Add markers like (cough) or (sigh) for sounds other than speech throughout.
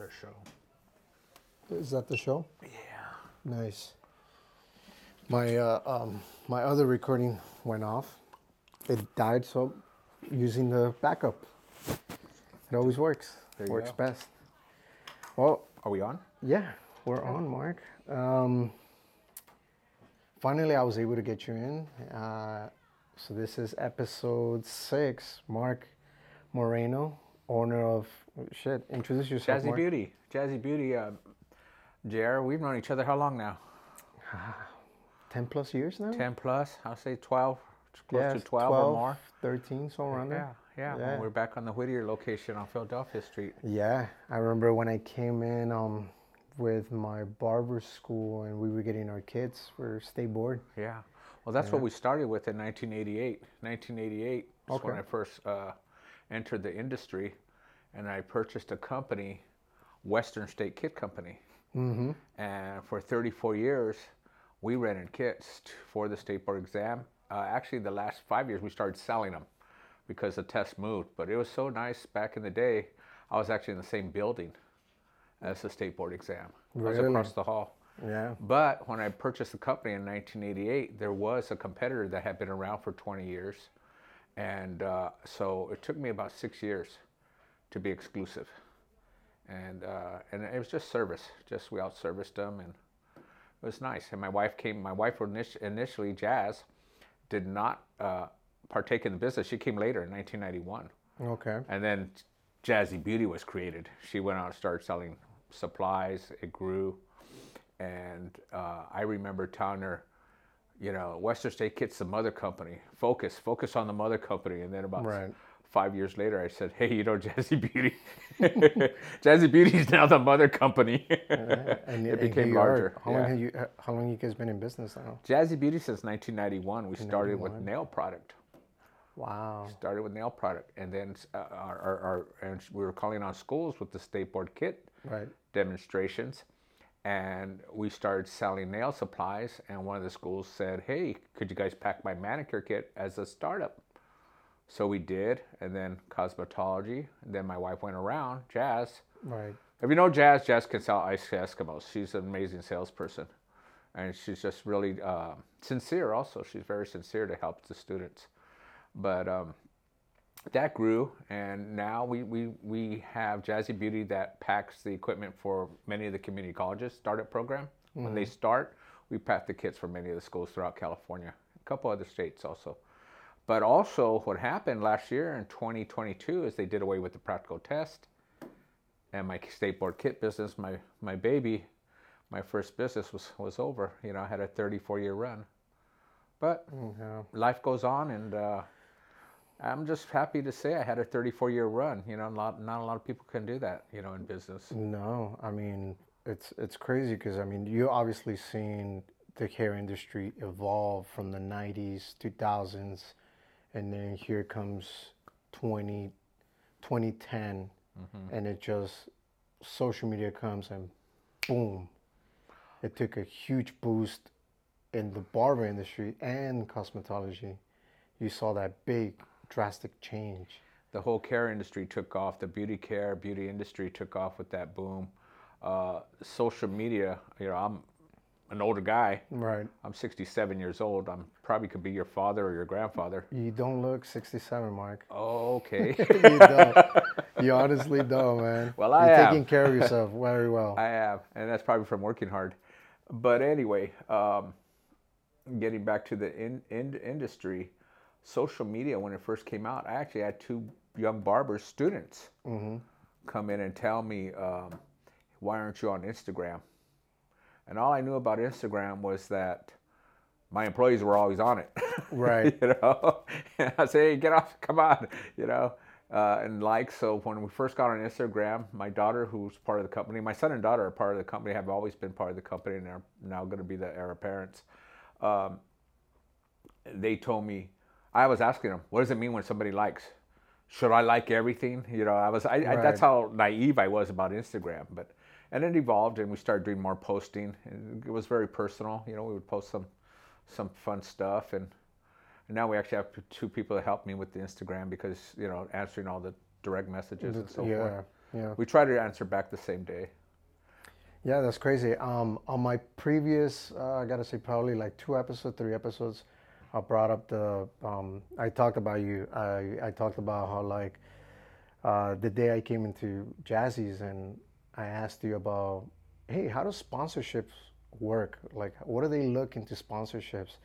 our show. Is that the show? Yeah. Nice. My uh, um, my other recording went off. It died, so using the backup. It always works. There works best. Well, Are we on? yeah, we're on, Marc. Um, finally, I was able to get you in. Uh, so this is episode six. Marc Moreno, owner of shit. Introduce yourself, Jazzy Marc. Beauty. Jazzy Beauty. Uh, JR, we've known each other how long now? (sighs) Ten plus years now. 10 plus? I'll say 12, close Yeah, to 12, or more. 13, somewhere around Yeah, there. yeah. Yeah. When we're back on the Whittier location on Philadelphia Street. Yeah, I remember when I came in um, with my barber school and we were getting our kids for state board. Yeah. Well, that's what we started with in 1988. 1988 is when I first uh, entered the industry, and I purchased a company, Western State Kit Company. Mm-hmm. And for 34 years, we rented kits for the state board exam. Uh, actually, the last five years, we started selling them because the test moved. But it was so nice back in the day. I was actually in the same building as the state board exam. I was across the hall. Yeah. But when I purchased the company in 1988, there was a competitor that had been around for 20 years. And uh, so it took me about six years to be exclusive. And, uh, and it was just service, just we out serviced them and it was nice. And my wife came, my wife initially, Jazz, did not uh, partake in the business. She came later in 1991. Okay. And then Jazzy Beauty was created. She went out and started selling supplies. It grew. And uh, I remember telling her, you know, Western State Kit's the mother company. Focus, focus on the mother company. And then about Right. Five years later, I said, hey, you know, Jazzy Beauty. (laughs) Jazzy Beauty is now the mother company. (laughs) And, it became you are. larger. How yeah. long have you? uh, How long you guys been in business now? Jazzy Beauty since 1991. We started with nail product. Wow. started with nail product, and then uh, our, our, our and we were calling on schools with the state board kit Right. demonstrations, and we started selling nail supplies. And one of the schools said, "Hey, could you guys pack my manicure kit as a startup?" So we did, and then cosmetology. And then my wife went around, Jazz. Right. If you know Jazz, Jazz can sell ice Eskimos. She's an amazing salesperson, and she's just really uh, sincere. Also, she's very sincere to help the students. But um, that grew, and now we, we we have Jazzy Beauty that packs the equipment for many of the community colleges startup program. When they start, we pack the kits for many of the schools throughout California, a couple other states also. But also, what happened last year in 2022 is they did away with the practical test and my state board kit business, my my baby, my first business was was over. You know, I had a 34 year run, but Yeah. life goes on, and uh, I'm just happy to say I had a 34 year run. You know, a lot, not a lot of people can do that. You know, in business. No, I mean it's it's crazy because I mean you obviously seen the hair industry evolve from the '90s, 2000s, and then here comes 20, 2010, and it just social media comes and boom, it took a huge boost in the barber industry and cosmetology. You saw that big drastic change. The whole care industry took off. The beauty care, beauty industry took off with that boom. Uh, social media. You know, I'm an older guy. Right. I'm 67 years old. I'm probably could be your father or your grandfather. You don't look 67, Marc. Okay. (laughs) you don't. (laughs) You honestly don't, man. Well, I You're am. taking care of (laughs) yourself very well. I have, and that's probably from working hard. But anyway, um, getting back to the in, in, industry, social media when it first came out, I actually had two young barber students, come in and tell me, um, "Why aren't you on Instagram?" And all I knew about Instagram was that my employees were always on it. (laughs) Right. you know, (laughs) and I say, hey, get off, come on, you know, uh, and like. So when we first got on Instagram, my daughter, who's part of the company, my son and daughter are part of the company, have always been part of the company, and are now going to be the heir parents. Um, they told me, I was asking them, what does it mean when somebody likes? Should I like everything? You know, I was, I, I, that's how naive I was about Instagram, but. And it evolved, and we started doing more posting. It was very personal. You know, we would post some, some fun stuff, and and now we actually have two people that help me with the Instagram because you know answering all the direct messages and so yeah. forth. Yeah. We try to answer back the same day. Yeah, that's crazy. Um, on my previous, uh, I gotta say, probably like two episodes, three episodes, I brought up the. Um, I talked about you. I I talked about how like uh, the day I came into Jazzy's and I asked you about, hey, how does sponsorships work? Like, what do they look into sponsorships?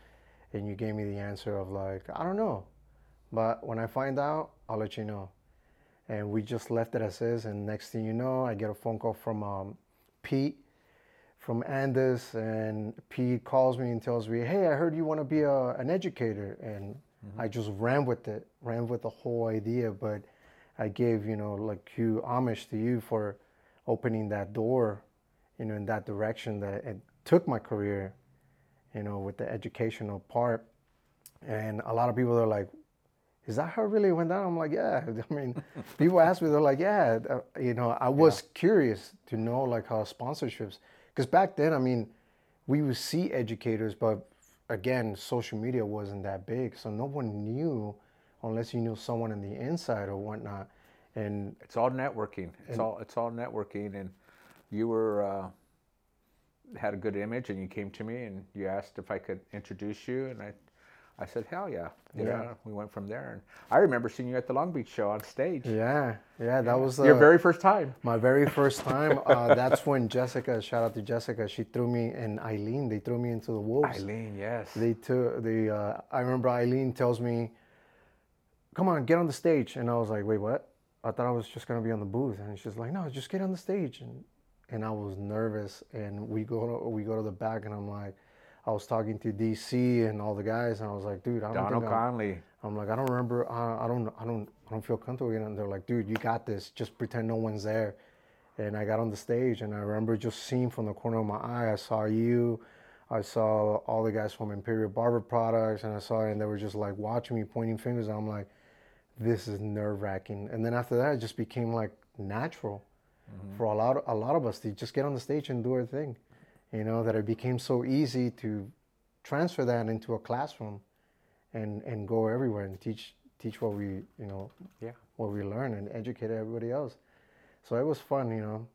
And you gave me the answer of like, I don't know, but when I find out, I'll let you know. And we just left it as is. And next thing you know, I get a phone call from um, Pete from Andis, and Pete calls me and tells me, "Hey, I heard you want to be a, an educator," and I just ran with it, ran with the whole idea. But I gave you know like you homage to you for opening that door, you know, in that direction that it took my career, you know, with the educational part. And a lot of people are like, is that how it really went down? I'm like, yeah. (laughs) I mean, (laughs) people ask me, they're like, yeah. Uh, You know, I was curious to know like how sponsorships, because back then, I mean, we would see educators, but again, social media wasn't that big, so no one knew unless you knew someone on the inside or whatnot. And It's all networking. It's all it's all networking, and you were uh, had a good image, and you came to me and you asked if I could introduce you, and I. I said, "Hell yeah!" You Yeah. know, we went from there, and I remember seeing you at the Long Beach show on stage. yeah, yeah, that was Your uh, very first time. My very first time, (laughs) uh, that's when Jessica, shout out to Jessica, she threw me and Eileen, they threw me into the wolves. Eileen, yes. They took the. Uh, I remember Eileen tells me, "Come on, get on the stage," and I was like, "Wait, what?" I thought I was just gonna be on the booth, and she's like, "No, just get on the stage." And and I was nervous, and we go to we go to the back, and I'm like, I was talking to DC and all the guys, and I was like, "Dude, I don't Don think I'm. I'm like, I don't remember. I, I don't. I don't. I don't feel comfortable. And they're like, dude, you got this. Just pretend no one's there. And I got on the stage, and I remember just seeing from the corner of my eye, I saw you. I saw all the guys from Imperial Barber Products, and I saw, and they were just like watching me, pointing fingers. And I'm like, this is nerve wracking. And then after that, it just became like natural mm-hmm. for a lot, a lot of us to just get on the stage and do our thing. You know that it became so easy to transfer that into a classroom and and go everywhere and teach teach what we you know Yeah. what we learn and educate everybody else. So it was fun, you know.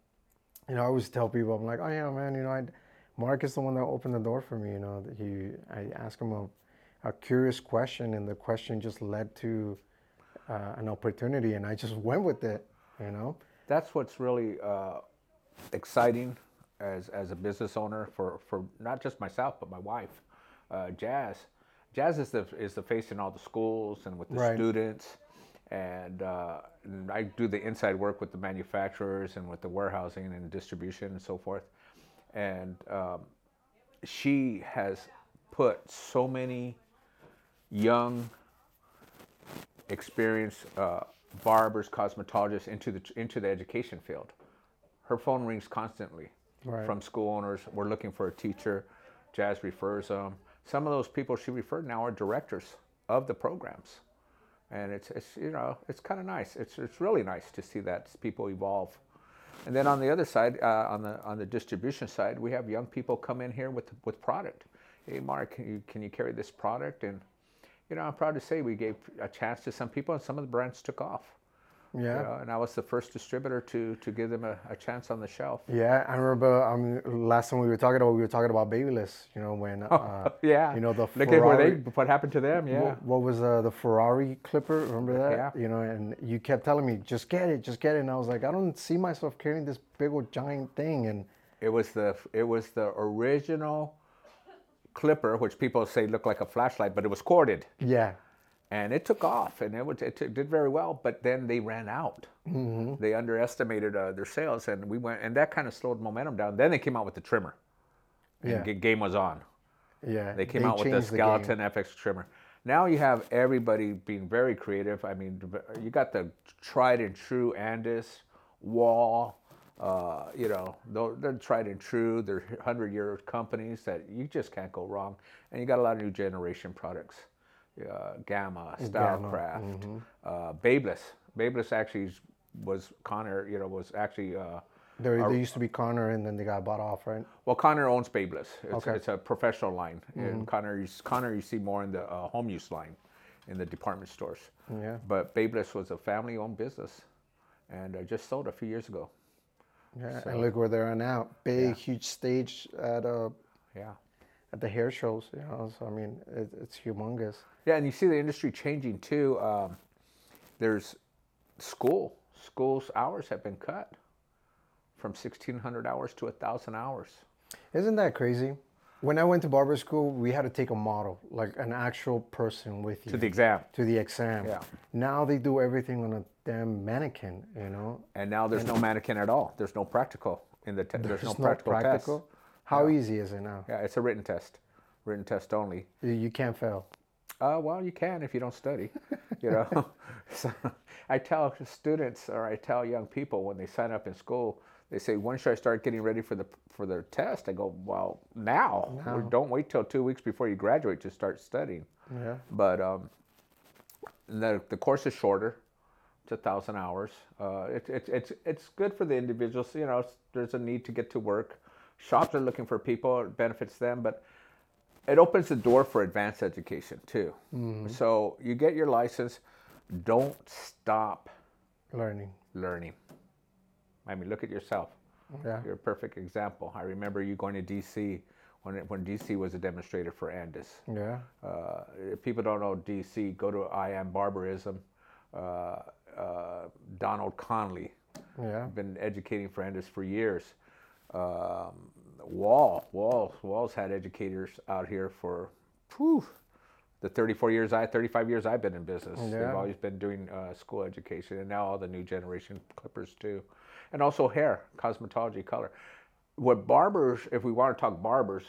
You know, I always tell people, I'm like, oh yeah, man, you know, I, Marc is the one that opened the door for me. You know, that he I asked him a, a curious question, and the question just led to uh, an opportunity, and I just (laughs) went with it. You know. That's what's really uh, exciting as, as a business owner for, for not just myself but my wife, uh, Jazz. Jazz is the is the face in all the schools and with the Right. students, and, uh, and I do the inside work with the manufacturers and with the warehousing and distribution and so forth. And um, she has put so many young experienced uh, barbers, cosmetologists into the into the education field. Her phone rings constantly Right. from school owners. We're looking for a teacher. Jazz refers them. Some of those people she referred now are directors of the programs, and it's it's you know it's kind of nice. It's it's really nice to see that people evolve. And then on the other side, uh, on the on the distribution side, we have young people come in here with with product. Hey, Marc, can you can you carry this product? And you know, I'm proud to say we gave a chance to some people, and some of the brands took off. you Yeah. know, and I was the first distributor to to give them a, a chance on the shelf. Yeah, I remember. I mean, last time we were talking about, we were talking about Babyliss. You know, when uh, (laughs) Yeah, you know the look where they what happened to them. Yeah, What, what was uh, the Ferrari clipper? Remember that? Yeah. You know, and you kept telling me, just get it, just get it. And I was like, I don't see myself carrying this big old giant thing. And it was the it was the original clipper, which people say looked like a flashlight, but it was corded. yeah, and it took off and it, was, it did very well but then they ran out Mm-hmm. they underestimated uh, their sales and we went and that kind of slowed momentum down then they came out with the trimmer and Yeah. game was on yeah. they came out with the skeleton fx trimmer now you have everybody being very creative i mean you got the tried and true andis Wahl uh, you know they're, they're tried and true they're 100 year companies that you just can't go wrong and you got a lot of new generation products uh, Gamma, Stylecraft, uh, Babyliss. Babyliss actually was Conair. You know, was actually uh, There, there used to be Conair, and then they got bought off, right? well, Conair owns Babyliss. It's, Okay. it's a professional line. And Conair, you, Conair, you see more in the uh, home use line, in the department stores. Yeah. But Babyliss was a family-owned business, and uh, just sold a few years ago. Yeah, So- and look where they are now. Big, Yeah. huge stage at uh, Yeah. at the hair shows. You know, so I mean, it, it's humongous. Yeah, and you see the industry changing too. Um, there's school. School's hours have been cut from 1,600 hours to 1,000 hours. Isn't that crazy? When I went to barber school, we had to take a model, like an actual person with you To the exam. to the exam. Yeah. Now they do everything on a damn mannequin. You know, And now there's no mannequin at all. There's no practical in the te- there's, no It's practical, test. How easy is it now? Yeah, it's a written test. Written test only. You, you can't fail. Uh, well, you can if you don't study, (laughs) you know. (laughs) so I tell students or I tell young people when they sign up in school, they say, "When should I start getting ready for the for their test?" I go, "Well, now. Or Don't wait till two weeks before you graduate to start studying." Yeah. But um, the the course is shorter. It's a thousand hours. Uh, it, it, it's it's good for the individuals. You know, there's a need to get to work. Shops are looking for people. It benefits them, but it opens the door for advanced education too. So you get your license. Don't stop Learning. learning. I mean, look at yourself. Yeah. You're a perfect example. I remember you going to DC when it, when DC was a demonstrator for Andis. Yeah. Uh, if people don't know DC, go to I Am Barbarism. Uh, uh, Donald Conley, Yeah. been educating for Andis for years. Um, Wahl, Wahl, Wahl's had educators out here for whew, the 34 years I, 35 years I've been in business. They've always been doing uh, school education, and now all the new generation clippers too, and also hair, cosmetology, color. What barbers, if we want to talk barbers,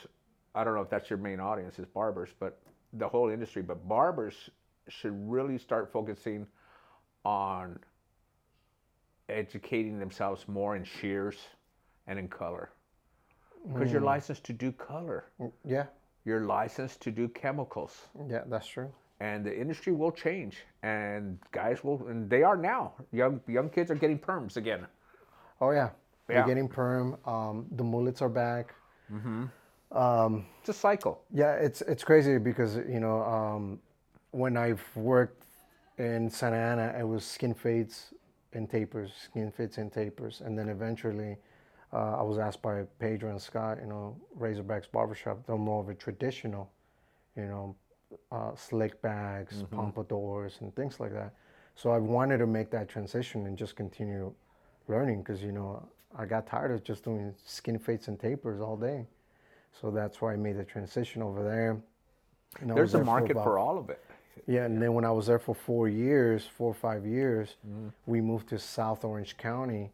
I don't know if that's your main audience is barbers, but the whole industry. But barbers should really start focusing on educating themselves more in shears and in color. Because you're licensed to do color, Yeah. You're licensed to do chemicals, Yeah. That's true. and the industry will change. And guys will, and they are now. Young young kids are getting perms again. Oh yeah. Yeah. They're getting perm. Um, the mullets are back. It's a cycle. Yeah, it's it's crazy because you know um, when I've worked in Santa Ana, it was skin fades and tapers, skin fades and tapers, and then eventually uh, I was asked by Pedro and Scott, you know, Razorbacks Barbershop, they're more of a traditional, you know, uh, slick bags, pompadours, and things like that. So I wanted to make that transition and just continue learning because you know I got tired of just doing skin fades and tapers all day. So that's why I made the transition over there. And There's was a there market about- for all of it. yeah, and then when I was there for four years, four or five years, Mm-hmm. we moved to South Orange County,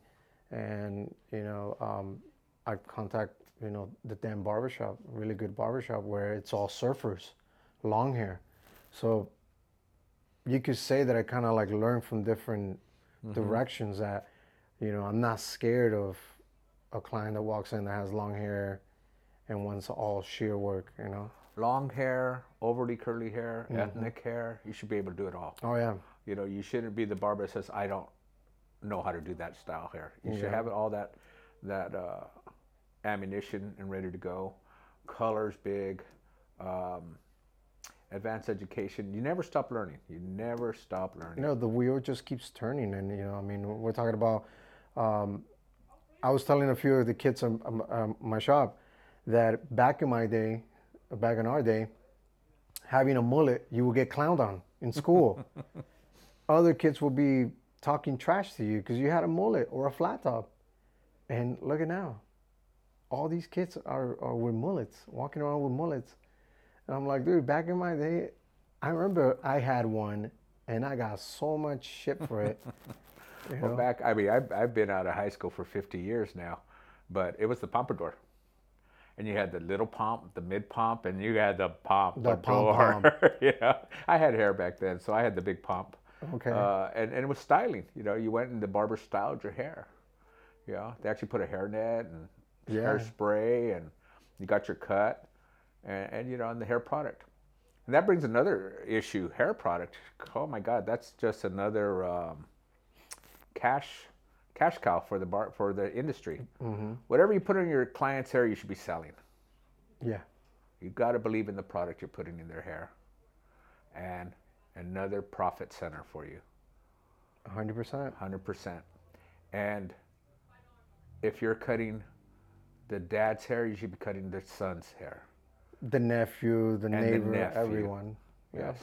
and you know, um, I contact you know the Dan Barbershop, really good barbershop where it's all surfers, long hair, so you could say that I kind of like learned from different Mm-hmm. directions that you know I'm not scared of a client that walks in that has long hair and wants all sheer work, you know. Long hair, overly curly hair, ethnic hair, you should be able to do it all. Oh yeah. You know, you shouldn't be the barber that says, I don't know how to do that style hair. You should have all that that uh, ammunition and ready to go. Colors big, um, advanced education. You never stop learning. You never stop learning. you know the wheel just keeps turning and you know i mean we're talking about um, i was telling a few of the kids in my shop that back in my day back in our day having a mullet you would get clowned on in school (laughs) other kids will be talking trash to you because you had a mullet or a flat top and look at now all these kids are, are with mullets walking around with mullets and i'm like dude back in my day I remember I had one, and I got so much shit for it. (laughs) You Well, back, I mean, I've, I've been out of high school for 50 years now, but it was the pompadour. And you had the little pomp, the mid pomp, and you had the pompadour. pom-pom. (laughs) yeah. I had hair back then, so I had the big pomp. Okay. Uh, and, and it was styling. You know, you went and the barber styled your hair. You know, they actually put a hairnet and Yeah. hairspray, and you got your cut, and, and you know, and the hair product. And that brings another issue: hair product. Oh my God, that's just another um, cash cash cow for the bar for the industry. Mm-hmm. Whatever you put in your client's hair, you should be selling. yeah. You got to believe in the product you're putting in their hair, and another profit center for you. 100%. Hundred percent. And if you're cutting the dad's hair, you should be cutting the son's hair. The nephew, the the neighbor, nephew. everyone. Yeah. Yes.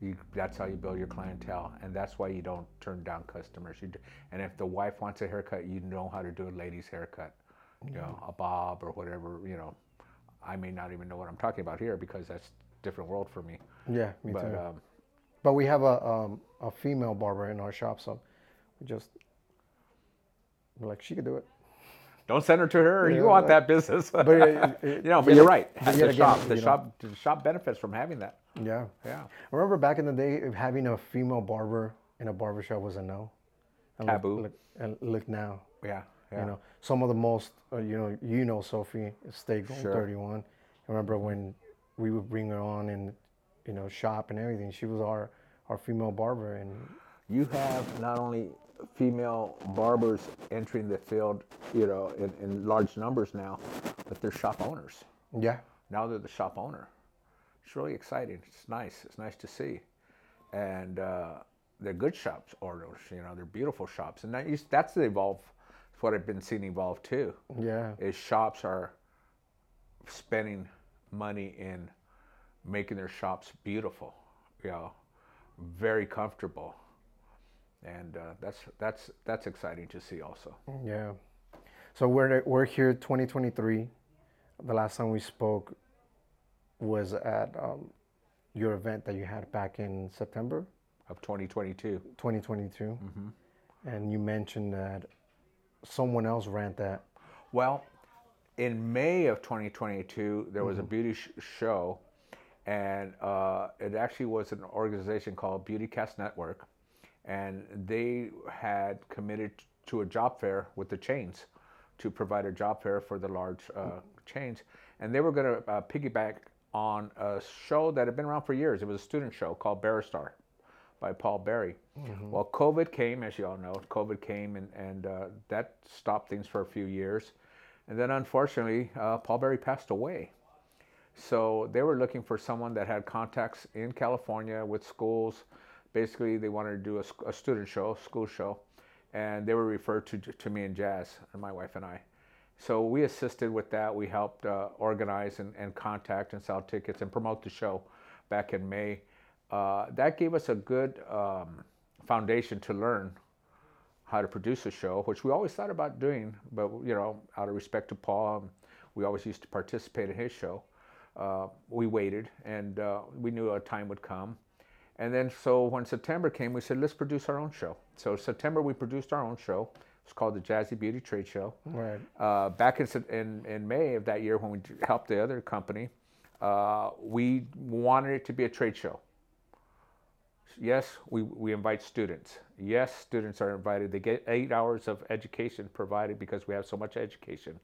You, that's how you build your clientele, and that's why you don't turn down customers. You do, and if the wife wants a haircut, you know how to do a lady's haircut, you know, a bob or whatever. You know, I may not even know what I'm talking about here because that's different world for me. Yeah, me but too. um, But we have a um, a female barber in our shop, so we just we're like she could do it. don't send her to her. Yeah, you want like- that business, But it- it- (laughs) you know. But you're right. The again, shop, the know. shop, the shop benefits from having that. Yeah. Yeah. I remember back in the day, having a female barber in a barber shop was a no. And look- Taboo. Look, and look now. Yeah. Yeah. You know, some of the most, uh, you know, you know, Sophie State Sure. 31. I remember when we would bring her on and, you know, shop and everything. She was our, our female barber, and you have not only female barbers entering the field, you know, in, in large numbers now, but they're shop owners. yeah, Now they're the shop owner. It's really exciting. It's nice. It's nice to see, and uh, they're good shops owners. You know, they're beautiful shops, and that, used- that's the evolve. What I've been seeing evolve too. yeah, Is shops are spending money in making their shops beautiful. You know, very comfortable and uh, that's that's that's exciting to see also. yeah. So we're we're here 2023. The last time we spoke was at um, your event that you had back in September Of 2022, 2022, mm-hmm. and you mentioned that someone else ran that. well, in May of 2022, there was a beauty sh- show, and uh, it actually was an organization called Beautycast Network, and they had committed to a job fair with the chains to provide a job fair for the large uh, chains, and they were going to uh, piggyback on a show that had been around for years. It was a student show called Baristar by Paul Berry. Well, COVID came, as you all know, COVID came and, and uh, that stopped things for a few years. And then unfortunately, uh, Paul Berry passed away. So they were looking for someone that had contacts in California with schools. Basically, they wanted to do a, a student show, school show, and they were referred to, to me and Jazz, and my wife and I. So we assisted with that. We helped uh, organize and, and contact and sell tickets and promote the show back in May. Uh, that gave us a good um, foundation to learn how to produce a show, which we always thought about doing, but you know, out of respect to Paul, we always used to participate in his show. Uh, we waited, and uh, we knew a time would come. And then, so when September came, we said, let's produce our own show. So September, we produced our own show. It's called the Jazzy Beauty Trade Show. Right. Uh, back in, in in May of that year, when we helped the other company, uh, we wanted it to be a trade show. Yes, we, we invite students. Yes, students are invited. They get eight hours of education provided because we have so much education.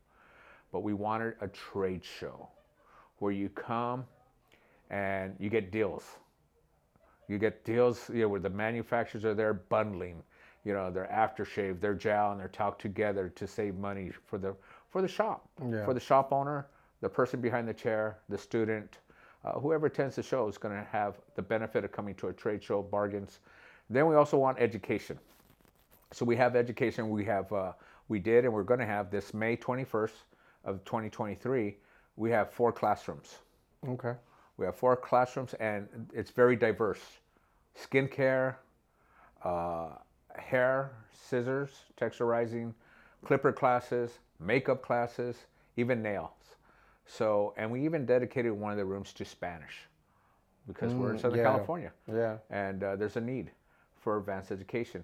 But we wanted a trade show where you come and you get deals. You get deals, you know, where the manufacturers are there bundling, you know, their aftershave, their gel, and their talc together to save money for the for the shop, Yeah. for the shop owner, the person behind the chair, the student, uh, whoever attends the show is going to have the benefit of coming to a trade show, bargains. Then we also want education. So we have education. We have uh, we did, and we're going to have this May 21st of 2023. We have four classrooms. Okay. We have four classrooms, and it's very diverse. Skincare, uh, hair, scissors, texturizing, clipper classes, makeup classes, even nails. So, and we even dedicated one of the rooms to Spanish because we're in Southern yeah. California Yeah. and uh, there's a need for advanced education.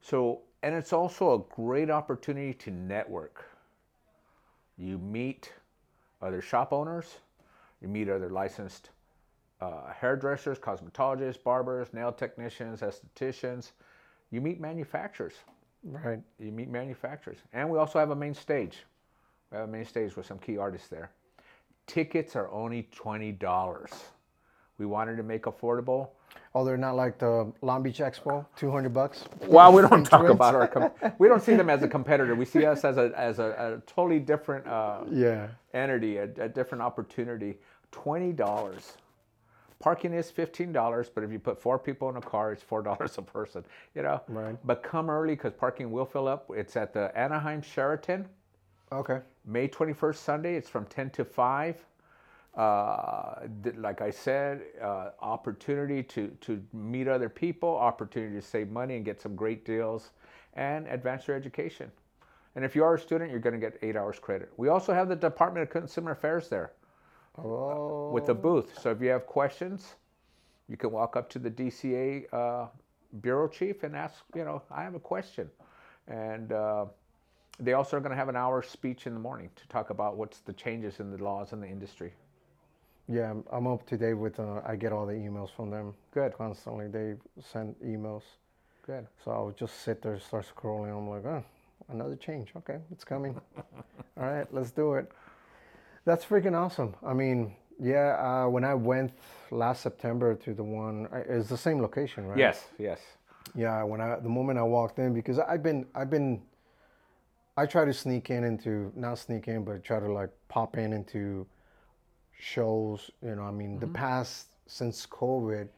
So, and it's also a great opportunity to network. You meet other shop owners, you meet other licensed uh, hairdressers, cosmetologists, barbers, nail technicians, estheticians. You meet manufacturers. Right. You meet manufacturers. And we also have a main stage. We have a main stage with some key artists there. Tickets are only $20. We wanted to make affordable. Oh, they're not like the Long Beach Expo, two hundred bucks. Well, we don't (laughs) talk about our. Com- (laughs) we don't see them as a competitor. We see us as a as a, a totally different uh, Yeah. entity, a, a different opportunity. Twenty dollars. parking is fifteen dollars, but if you put four people in a car, it's four (laughs) dollars a person. You know. Right. But come early because parking will fill up. It's at the Anaheim Sheraton, Okay. May twenty first Sunday. It's from ten to five. Uh, th- like I said, uh, opportunity to to meet other people, opportunity to save money and get some great deals, and advance your education. And if you are a student, you're going to get eight hours credit. We also have the Department of Consumer Affairs there Oh. with a booth. So if you have questions, you can walk up to the DCA uh, bureau chief and ask, you know, I have a question. And uh, they also are going to have an hour speech in the morning to talk about what's the changes in the laws in the industry. Yeah, I'm- I'm up to date with. Uh, I get all the emails from them Good, constantly. They send emails, good. so I'll just sit there, start scrolling. I'm like, oh, another change. Okay, it's coming. (laughs) all right, let's do it. That's freaking awesome. I mean, yeah. Uh, when I went last September to the one, it's the same location, right? Yes, yes. Yeah, when I the moment I walked in because I've been I've been I try to sneak in into not sneak in but try to like pop in into shows, you know, I mean the past since COVID,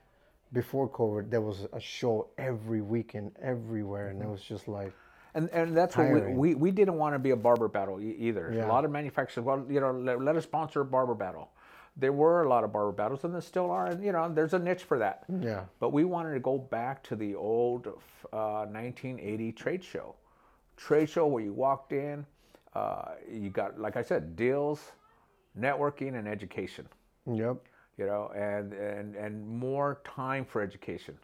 before COVID there was a show every weekend everywhere and it was just like And, and that's what we, we, we didn't want to be a barber battle either. Yeah. A lot of manufacturers, well, you know, let, let us sponsor a barber battle. There were a lot of barber battles, and there still are. And you know, there's a niche for that. yeah. But we wanted to go back to the old uh, 1980 trade show. Trade show where you walked in, uh, you got, like I said, deals, networking, and education. Yep. You know, and and and more time for education.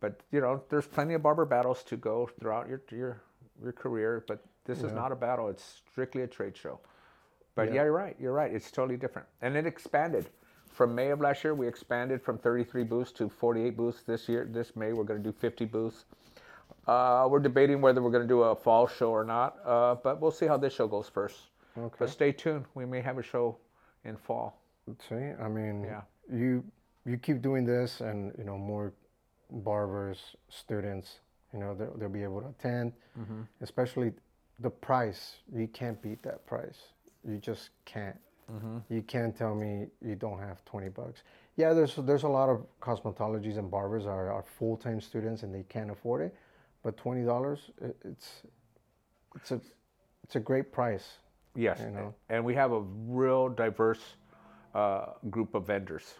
But you know, there's plenty of barber battles to go throughout your your your career. But this is not a battle; it's strictly a trade show. But yeah. Yeah. you're right. You're right. It's totally different, and it expanded. From May of last year, we expanded from 33 booths to 48 booths this year. This May, we're going to do 50 booths. Uh, we're debating whether we're going to do a fall show or not, uh, but we'll see how this show goes first. Okay. But stay tuned. We may have a show in fall. See, I mean, Yeah. you you keep doing this, and you know more barbers, students, you know they'll, they'll be able to attend. Mm-hmm. Especially the price, you can't beat that price. You just can't. Mm-hmm. You can't tell me you don't have twenty bucks. Yeah, there's there's a lot of cosmetologies and barbers are, are full time students and they can't afford it, but twenty dollars, it, it's it's a it's a great price. Yes, you know. and we have a real diverse uh, group of vendors,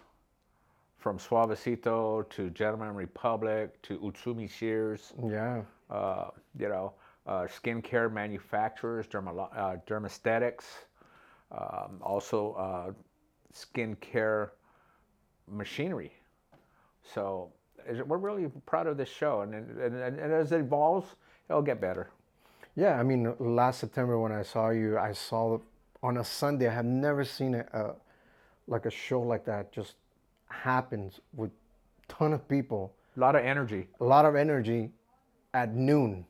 from Suavecito to Gentleman Republic to Utsumi Shears. Yeah, Uh, you know, uh, skincare manufacturers, dermalo- uh, dermesthetics, um, also uh, skincare machinery. So we're really proud of this show, and, and, and, and as it evolves, it'll get better. Yeah, I mean, last September when I saw you, I saw on a Sunday. I have never seen a, a like a show like that just happens with ton of people, A lot of energy. a lot of energy at noon.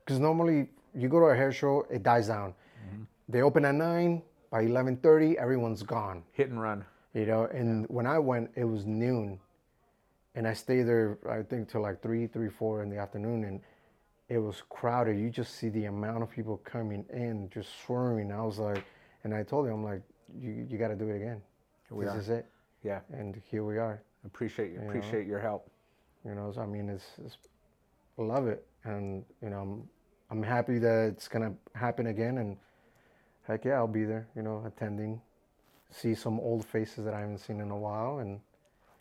Because normally you go to a hair show, it dies down. Mm-hmm. They open at nine. By eleven thirty, everyone's gone. Hit and run. You know, and when I went, it was noon, and I stayed there. I think till like three, three, four in the afternoon, and it was crowded. You just see the amount of people coming in, just swarming. I was like, and I told him, I'm like, you, you got to do it again. this are. is it, Yeah, and here we are. appreciate you. Appreciate your help. You know, so I mean, it's, it's I love it, and you know, I'm I'm happy that it's gonna happen again, and heck yeah, I'll be there. You know, attending, see some old faces that I haven't seen in a while, and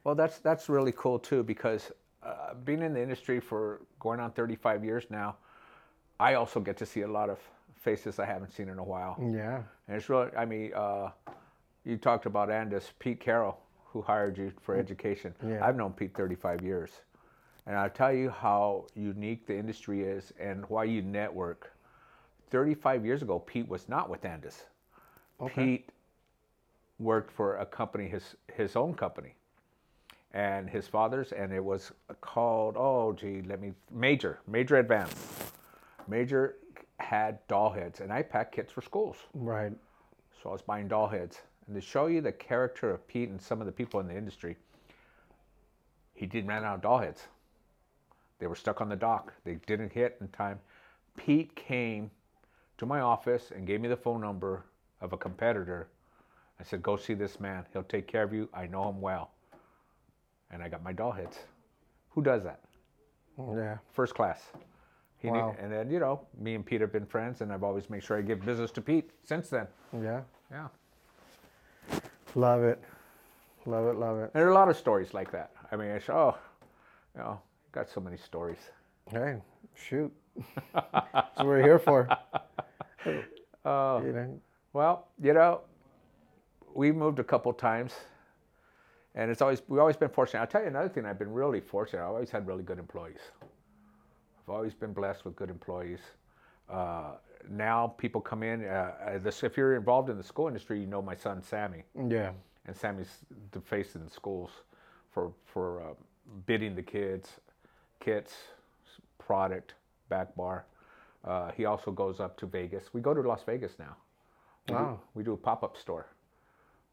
Well, that's that's really cool too because uh, being in the industry for going on 35 years now, I also get to see a lot of faces I haven't seen in a while, yeah, and it's really. I mean, uh, you talked about Andis, Pete Carroll, who hired you for education. Yeah. I've known Pete 35 years, and I'll tell you how unique the industry is and why you network. 35 years ago, Pete was not with Andis. Pete worked for a company, his his own company, and his father's, and it was called oh gee, let me Major Major Advance. Major had doll heads, and I packed kits for schools, right. so I was buying doll heads. And to show you the character of Pete and some of the people in the industry, he didn't run out of doll heads. They were stuck on the dock. They didn't hit in time. Pete came to my office and gave me the phone number of a competitor. I said, "Go see this man. He'll take care of you. I know him well." And I got my doll hits. Who does that? Yeah. First class. He Wow. and then you know, me and Pete have been friends, and I've always made sure I give business to Pete since then. Yeah. Yeah. Love it. Love it. Love it. And there are a lot of stories like that. I mean, it's oh, you know, got so many stories. Hey, shoot. That's what we're here for. (laughs) Oh, You know, well, you know, we moved a couple times, and it's always we've always been fortunate. I'll tell you another thing. I've been really fortunate. I've always had really good employees. I've always been blessed with good employees. Uh, now people come in. Uh, uh, this, if you're involved in the school industry, you know my son Sammy, yeah. and Sammy's the face in the schools for for uh, bidding the kids, kits, product, back bar. Uh, he also goes up to Vegas. We go to Las Vegas now. We, do, Wow. we do a pop up store.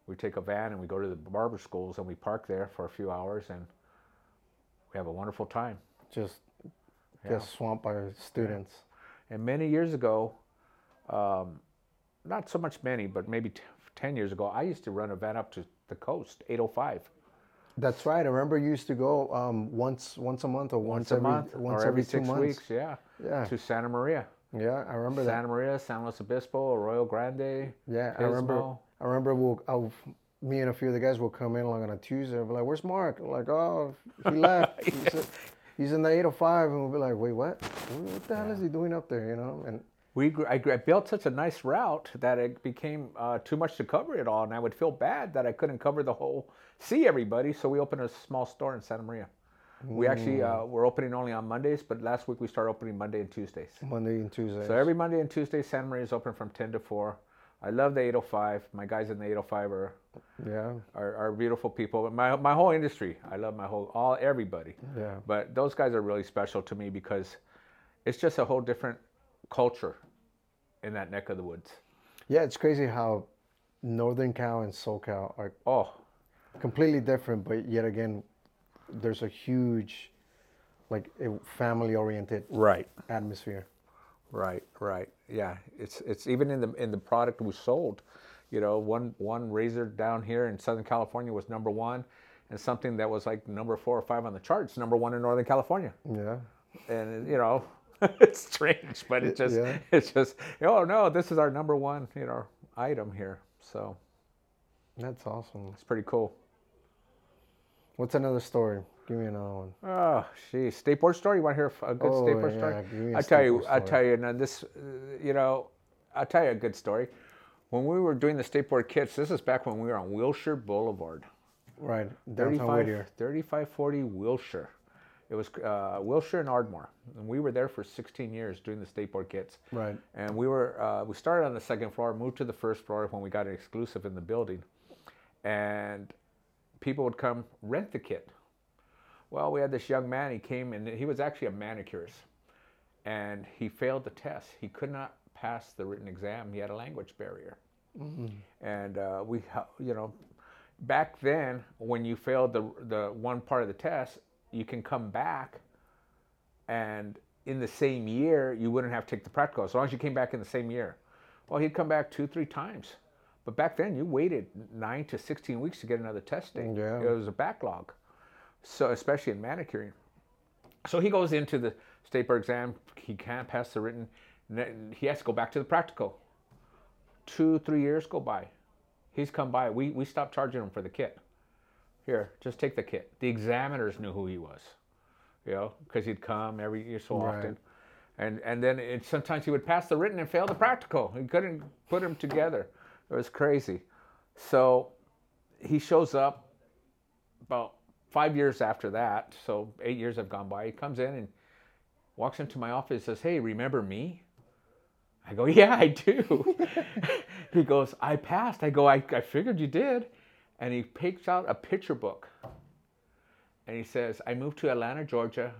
We take a van and we go to the barber schools and we park there for a few hours and we have a wonderful time. Just Yeah. get swamped by students. And many years ago, um, not so much many, but maybe t- 10 years ago, I used to run a van up to the coast, 805. That's right. I remember you used to go um, once once a month or once, Once a every month once or every two six months. weeks, yeah, Yeah. to Santa Maria. Yeah, I remember that. Santa Maria, San Luis Obispo, Arroyo Grande. Yeah, I remember. I remember. We'll, I'll, me and a few of the guys will come in like on a Tuesday. and be like, "Where's Marc?" I'm like, "Oh, he (laughs) left. he's, a- he's in the 805." And we'll be like, "Wait, what? What the hell is he doing up there?" You know? And We I, I built such a nice route that it became uh, too much to cover it all, and I would feel bad that I couldn't cover the whole, see everybody. So we opened a small store in Santa Maria. We actually uh, Mm. we're opening only on Mondays, but last week we started opening Monday and Tuesdays. Monday and Tuesdays. So every Monday and Tuesday, Santa Maria is open from 10 to 4. I love the 805. My guys in the 805 are, yeah, are, are beautiful people. My, my whole industry, I love my whole, all everybody. yeah, But those guys are really special to me because it's just a whole different culture in that neck of the woods. yeah. It's crazy how Northern Cal and SoCal are Oh, completely different, but yet again, there's a huge, like, family-oriented right, atmosphere. Right, right. Yeah, it's it's even in the in the product we sold. You know, one one razor down here in Southern California was number one, and something that was like number four or five on the charts, number one in Northern California. Yeah. And you know, (laughs) it's strange, but it just Yeah. (laughs) it's just oh no, this is our number one you know item here. So That's awesome. it's pretty cool. What's another story? Give me another one. Oh, geez. State board story? You want to hear a good Oh, state board yeah, story? give me a I tell you, I tell you. Now this, uh, you know, I'll tell you a good story. When we were doing the state board kits, this is back when we were on Wilshire Boulevard, Right, downtown 35, Whittier. 3540 Wilshire. It was uh, Wilshire and Ardmore, and we were there for 16 years doing the state board kits. Right. And we were uh, we started on the second floor, moved to the first floor when we got an exclusive in the building, and people would come rent the kit. Well, we had this young man. He came and he was actually a manicurist, and he failed the test. He could not pass the written exam. He had a language barrier, and uh, we, you know, back then when you failed the the one part of the test, you can come back and in the same year you wouldn't have to take the practical as long as you came back in the same year well he'd come back two three times but back then you waited 9 to 16 weeks to get another test date Yeah. it was a backlog so especially in manicuring so he goes into the state board exam he can't pass the written he has to go back to the practical two three years go by he's come by we, we stopped charging him for the kit here just take the kit the examiners knew who he was you know, because he'd come every year so Right. often. And and then it, sometimes he would pass the written and fail the practical. He couldn't put them together. It was crazy. So he shows up about five years after that. So eight years have gone by. He comes in and walks into my office and says, Hey, remember me? I go, Yeah, I do. (laughs) he goes, I passed. I go, I, I figured you did. And he picks out a picture book and he says, I moved to Atlanta, Georgia,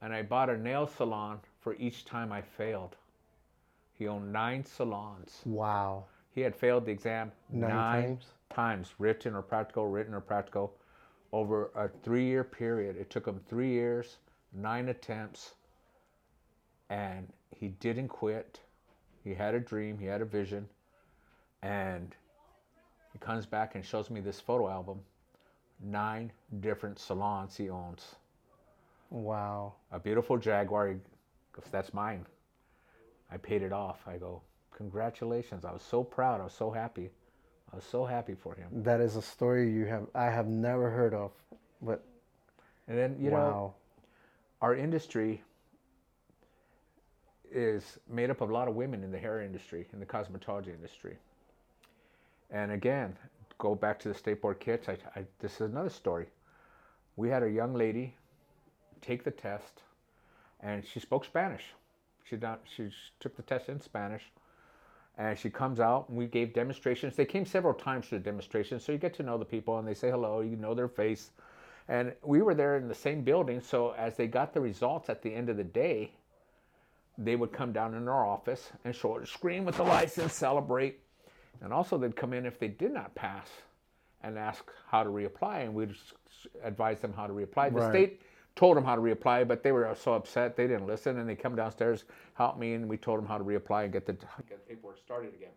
and I bought a nail salon for each time I failed. He owned nine salons. Wow. He had failed the exam Nine nine, times? times, written or practical, written or practical, over a three year period. It took him three years, nine attempts, and he didn't quit. He had a dream, he had a vision, and he comes back and shows me this photo album nine different salons he owns. Wow. A beautiful Jaguar. That's mine. I paid it off. I go, Congratulations. I was so proud. I was so happy. I was so happy for him. That is a story you have I have never heard of. But And then, you know, wow. our industry is made up of a lot of women in the hair industry, in the cosmetology industry. And again, go back to the state board kits. I, I, this is another story. We had a young lady take the test, and she spoke Spanish. She not, she took the test in Spanish, and she comes out. And we gave demonstrations. They came several times to the demonstrations, so you get to know the people, and they say hello. You know their face, and we were there in the same building. So as they got the results at the end of the day, they would come down in our office and show it, screen with the license, celebrate. And also, they'd come in if they did not pass and ask how to reapply, and we'd advise them how to reapply. The Right. state told them how to reapply, but they were so upset they didn't listen, and they come downstairs, help me, and we told them how to reapply and get the get paperwork started again.